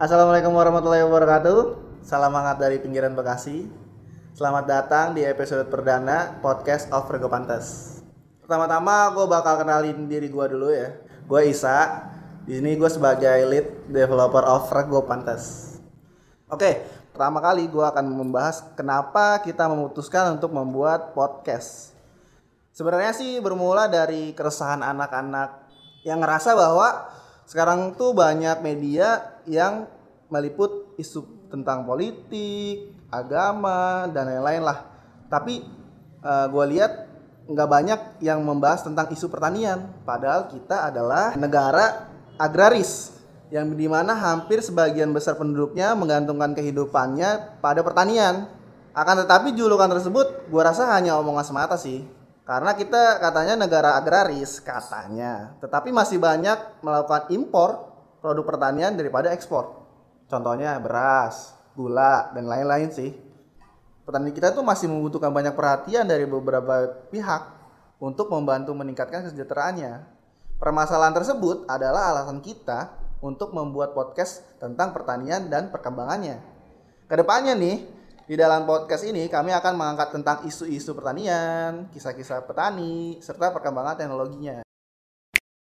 Assalamualaikum warahmatullahi wabarakatuh. Salam hangat dari pinggiran Bekasi. Selamat datang di episode perdana podcast of Rego Pantes. Pertama-tama gue bakal kenalin diri gue dulu ya. Gue Isa. Di sini gue sebagai lead developer of Rego Pantes. Oke, pertama kali gue akan membahas kenapa kita memutuskan untuk membuat podcast. Sebenarnya sih bermula dari keresahan anak-anak yang ngerasa bahwa sekarang tuh banyak media yang meliput isu tentang politik, agama dan lain-lain lah. Tapi uh, gue lihat nggak banyak yang membahas tentang isu pertanian. Padahal kita adalah negara agraris yang di mana hampir sebagian besar penduduknya menggantungkan kehidupannya pada pertanian. Akan tetapi julukan tersebut gue rasa hanya omongan semata sih. Karena kita katanya negara agraris katanya, tetapi masih banyak melakukan impor produk pertanian daripada ekspor. Contohnya beras, gula dan lain-lain sih. Petani kita tuh masih membutuhkan banyak perhatian dari beberapa pihak untuk membantu meningkatkan kesejahteraannya. Permasalahan tersebut adalah alasan kita untuk membuat podcast tentang pertanian dan perkembangannya. Ke depannya nih, di dalam podcast ini kami akan mengangkat tentang isu-isu pertanian, kisah-kisah petani, serta perkembangan teknologinya.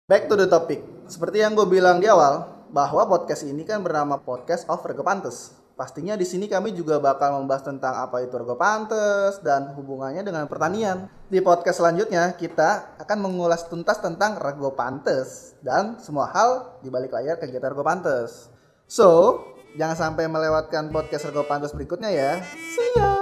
Back to the topic. Seperti yang gue bilang di awal, bahwa podcast ini kan bernama Podcast of Rego Pantes. Pastinya di sini kami juga bakal membahas tentang apa itu Rego Pantes dan hubungannya dengan pertanian. Di podcast selanjutnya kita akan mengulas tuntas tentang Rego Pantes dan semua hal di balik layar kegiatan Rego Pantes. So, Jangan sampai melewatkan podcast Sergo Pantas berikutnya ya. See ya.